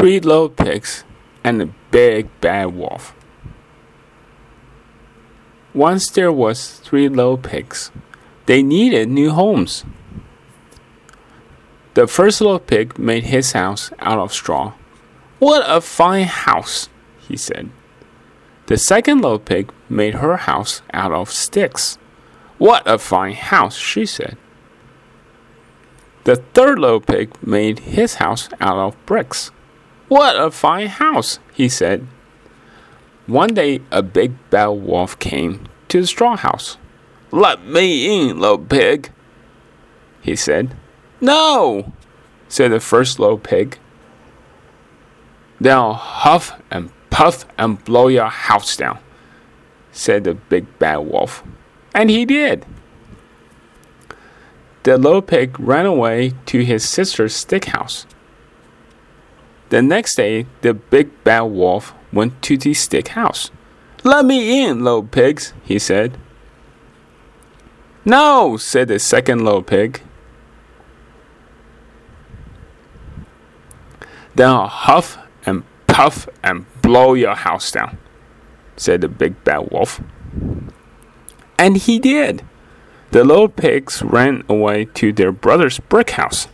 Three Little Pigs and a Big Bad Wolf. Once there was three little pigs. They needed new homes. The first little pig made his house out of straw. What a fine house, he said. The second little pig made her house out of sticks. What a fine house, she said. The third little pig made his house out of bricks. What a fine house, he said. One day a big bad wolf came to the straw house. Let me in, little pig, he said. No, said the first little pig. Then I'll huff and puff and blow your house down, said the big bad wolf. And he did. The little pig ran away to his sister's stick house. The next day, the big bad wolf went to the stick house. Let me in, little pigs, he said. No, said the second little pig. Then I'll huff and puff and blow your house down, said the big bad wolf. And he did. The little pigs ran away to their brother's brick house.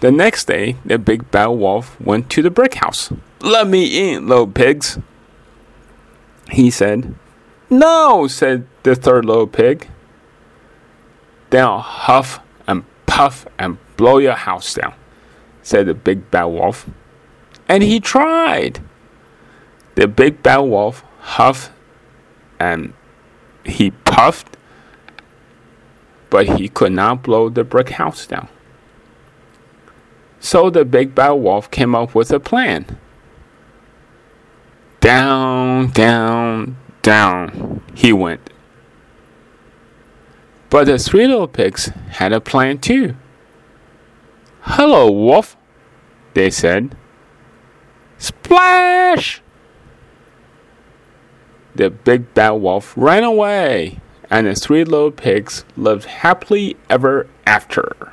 The next day, the big bad wolf went to the brick house. Let me in, little pigs, he said. No, said the third little pig. Then I'll huff and puff and blow your house down, said the big bad wolf. And he tried. The big bad wolf huffed and he puffed, but he could not blow the brick house down. So the big bad wolf came up with a plan. Down, down, down he went. But the three little pigs had a plan too. Hello, wolf, they said. Splash! The big bad wolf ran away, and the three little pigs lived happily ever after.